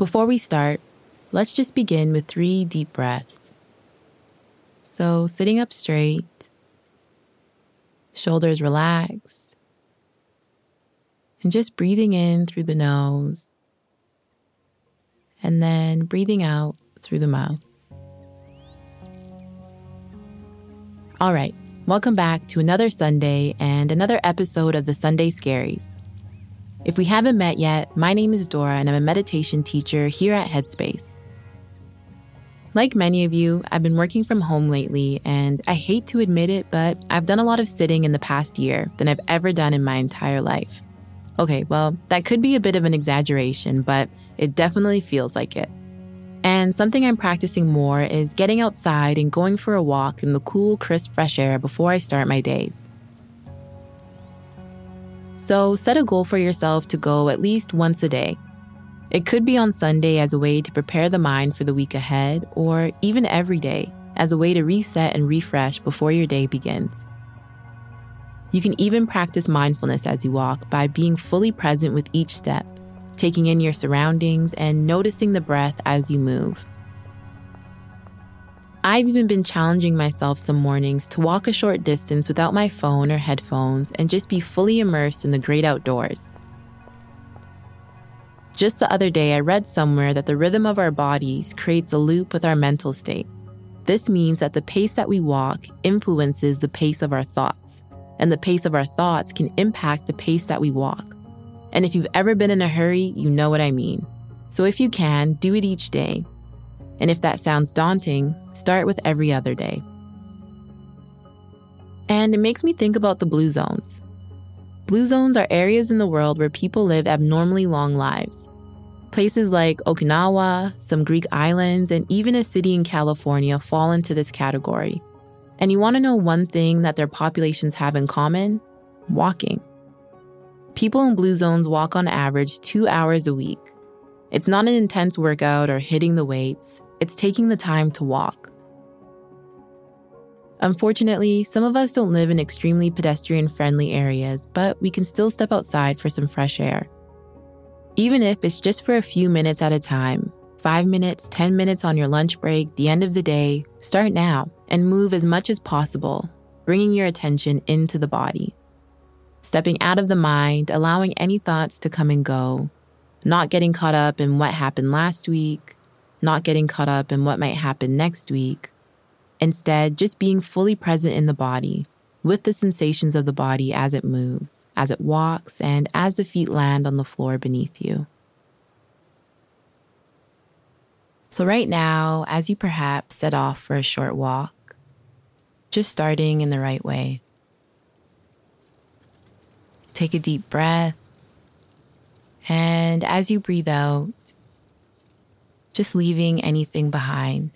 Before we start, let's just begin with three deep breaths. So, sitting up straight, shoulders relaxed, and just breathing in through the nose, and then breathing out through the mouth. All right, welcome back to another Sunday and another episode of the Sunday Scaries. If we haven't met yet, my name is Dora and I'm a meditation teacher here at Headspace. Like many of you, I've been working from home lately, and I hate to admit it, but I've done a lot of sitting in the past year than I've ever done in my entire life. Okay, well, that could be a bit of an exaggeration, but it definitely feels like it. And something I'm practicing more is getting outside and going for a walk in the cool, crisp, fresh air before I start my days. So set a goal for yourself to go at least once a day. It could be on Sunday as a way to prepare the mind for the week ahead, or even every day as a way to reset and refresh before your day begins. You can even practice mindfulness as you walk by being fully present with each step, taking in your surroundings and noticing the breath as you move. I've even been challenging myself some mornings to walk a short distance without my phone or headphones and just be fully immersed in the great outdoors. Just the other day, I read somewhere that the rhythm of our bodies creates a loop with our mental state. This means that the pace that we walk influences the pace of our thoughts, and the pace of our thoughts can impact the pace that we walk. And if you've ever been in a hurry, you know what I mean. So if you can, do it each day and if that sounds daunting, start with every other day. And it makes me think about the blue zones. Blue zones are areas in the world where people live abnormally long lives. Places like Okinawa, some Greek islands, and even a city in California fall into this category. And you want to know one thing that their populations have in common? Walking. People in blue zones walk on average two hours a week. It's not an intense workout or hitting the weights, it's taking the time to walk. Unfortunately, some of us don't live in extremely pedestrian friendly areas, but we can still step outside for some fresh air. Even if it's just for a few minutes at a time, five minutes, 10 minutes on your lunch break, the end of the day, start now and move as much as possible, bringing your attention into the body. Stepping out of the mind, allowing any thoughts to come and go, not getting caught up in what happened last week, not getting caught up in what might happen next week. Instead, just being fully present in the body, with the sensations of the body as it moves, as it walks, and as the feet land on the floor beneath you. So, right now, as you perhaps set off for a short walk, just starting in the right way, Take a deep breath. And as you breathe out, just leaving anything behind.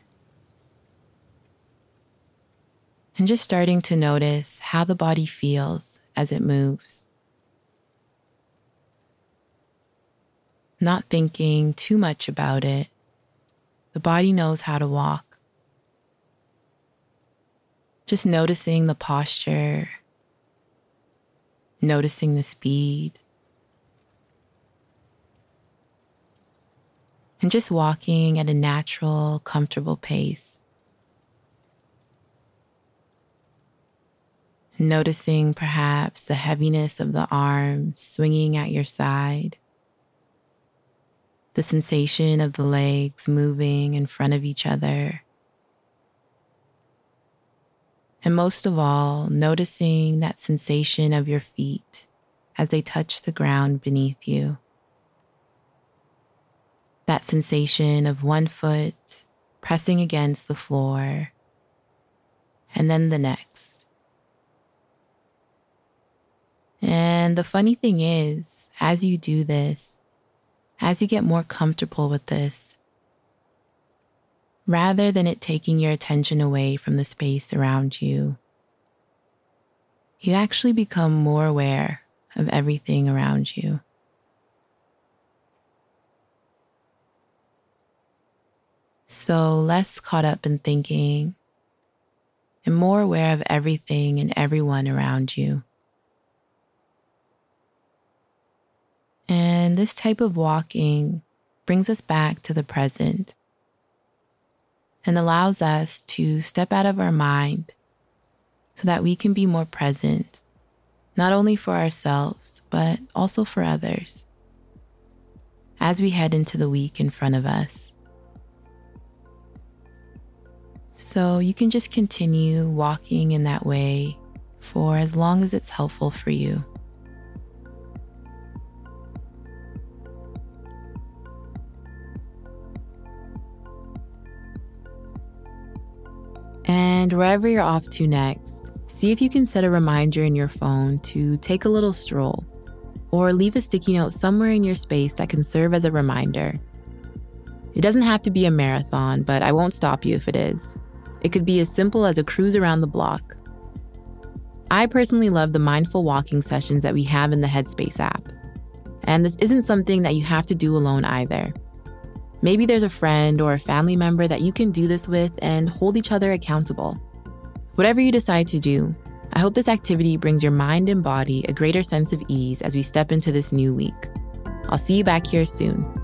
And just starting to notice how the body feels as it moves. Not thinking too much about it. The body knows how to walk. Just noticing the posture, noticing the speed, and just walking at a natural, comfortable pace. Noticing perhaps the heaviness of the arm swinging at your side, the sensation of the legs moving in front of each other and most of all, noticing that sensation of your feet as they touch the ground beneath you. That sensation of one foot pressing against the floor, and then the next. And the funny thing is, as you do this, as you get more comfortable with this, rather than it taking your attention away from the space around you. You actually become more aware of everything around you. So, less caught up in thinking and more aware of everything and everyone around you. And this type of walking brings us back to the present and allows us to step out of our mind so that we can be more present, not only for ourselves, but also for others as we head into the week in front of us. So you can just continue walking in that way for as long as it's helpful for you. And wherever you're off to next, see if you can set a reminder in your phone to take a little stroll or leave a sticky note somewhere in your space that can serve as a reminder. It doesn't have to be a marathon, but I won't stop you if it is. It could be as simple as a cruise around the block. I personally love the mindful walking sessions that we have in the Headspace app. And this isn't something that you have to do alone either. Maybe there's a friend or a family member that you can do this with and hold each other accountable. Whatever you decide to do, I hope this activity brings your mind and body a greater sense of ease as we step into this new week. I'll see you back here soon.